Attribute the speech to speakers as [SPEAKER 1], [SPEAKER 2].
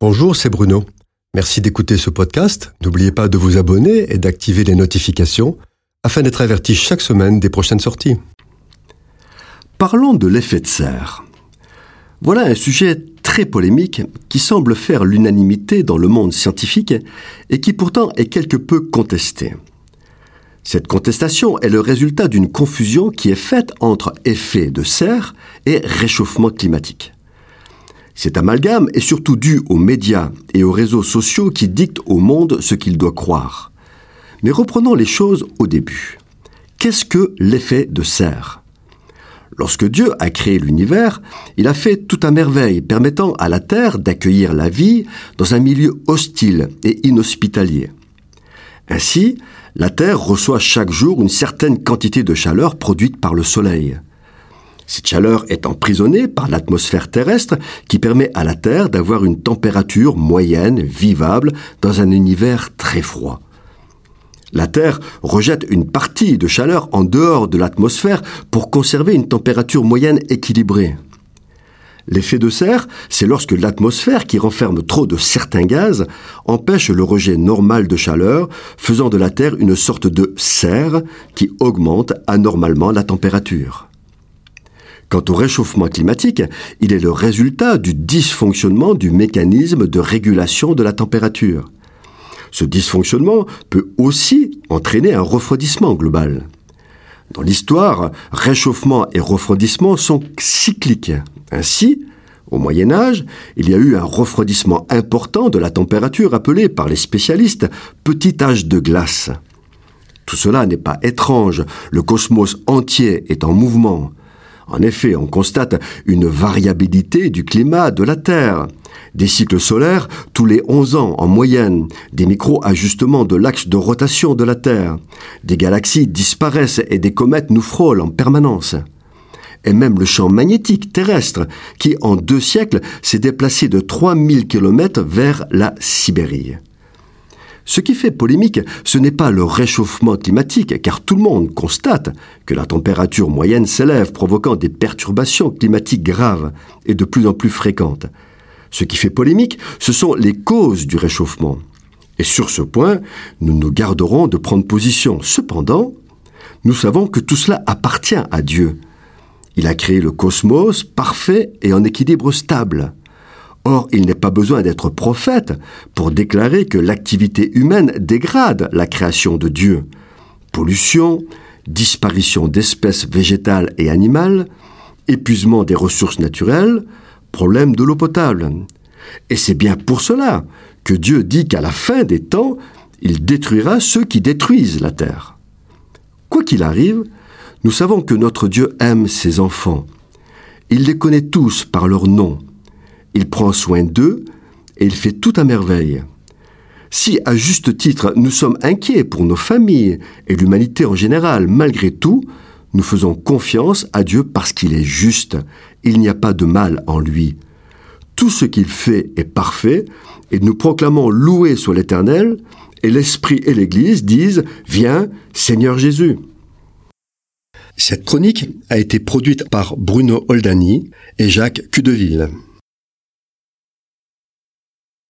[SPEAKER 1] Bonjour, c'est Bruno. Merci d'écouter ce podcast. N'oubliez pas de vous abonner et d'activer les notifications afin d'être averti chaque semaine des prochaines sorties.
[SPEAKER 2] Parlons de l'effet de serre. Voilà un sujet très polémique qui semble faire l'unanimité dans le monde scientifique et qui pourtant est quelque peu contesté. Cette contestation est le résultat d'une confusion qui est faite entre effet de serre et réchauffement climatique. Cet amalgame est surtout dû aux médias et aux réseaux sociaux qui dictent au monde ce qu'il doit croire. Mais reprenons les choses au début. Qu'est-ce que l'effet de serre? Lorsque Dieu a créé l'univers, il a fait tout à merveille, permettant à la Terre d'accueillir la vie dans un milieu hostile et inhospitalier. Ainsi, la Terre reçoit chaque jour une certaine quantité de chaleur produite par le Soleil. Cette chaleur est emprisonnée par l'atmosphère terrestre qui permet à la Terre d'avoir une température moyenne, vivable, dans un univers très froid. La Terre rejette une partie de chaleur en dehors de l'atmosphère pour conserver une température moyenne équilibrée. L'effet de serre, c'est lorsque l'atmosphère qui renferme trop de certains gaz empêche le rejet normal de chaleur, faisant de la Terre une sorte de serre qui augmente anormalement la température. Quant au réchauffement climatique, il est le résultat du dysfonctionnement du mécanisme de régulation de la température. Ce dysfonctionnement peut aussi entraîner un refroidissement global. Dans l'histoire, réchauffement et refroidissement sont cycliques. Ainsi, au Moyen Âge, il y a eu un refroidissement important de la température appelé par les spécialistes petit âge de glace. Tout cela n'est pas étrange, le cosmos entier est en mouvement. En effet, on constate une variabilité du climat de la Terre. Des cycles solaires tous les 11 ans en moyenne, des micro-ajustements de l'axe de rotation de la Terre. Des galaxies disparaissent et des comètes nous frôlent en permanence. Et même le champ magnétique terrestre, qui en deux siècles s'est déplacé de 3000 km vers la Sibérie. Ce qui fait polémique, ce n'est pas le réchauffement climatique, car tout le monde constate que la température moyenne s'élève, provoquant des perturbations climatiques graves et de plus en plus fréquentes. Ce qui fait polémique, ce sont les causes du réchauffement. Et sur ce point, nous nous garderons de prendre position. Cependant, nous savons que tout cela appartient à Dieu. Il a créé le cosmos parfait et en équilibre stable. Or, il n'est pas besoin d'être prophète pour déclarer que l'activité humaine dégrade la création de Dieu. Pollution, disparition d'espèces végétales et animales, épuisement des ressources naturelles, problème de l'eau potable. Et c'est bien pour cela que Dieu dit qu'à la fin des temps, il détruira ceux qui détruisent la terre. Quoi qu'il arrive, nous savons que notre Dieu aime ses enfants. Il les connaît tous par leur nom il prend soin d'eux et il fait tout à merveille. Si, à juste titre, nous sommes inquiets pour nos familles et l'humanité en général, malgré tout, nous faisons confiance à Dieu parce qu'il est juste. Il n'y a pas de mal en lui. Tout ce qu'il fait est parfait et nous proclamons louer sur l'Éternel et l'Esprit et l'Église disent Viens, Seigneur Jésus.
[SPEAKER 1] Cette chronique a été produite par Bruno Oldani et Jacques Cudeville.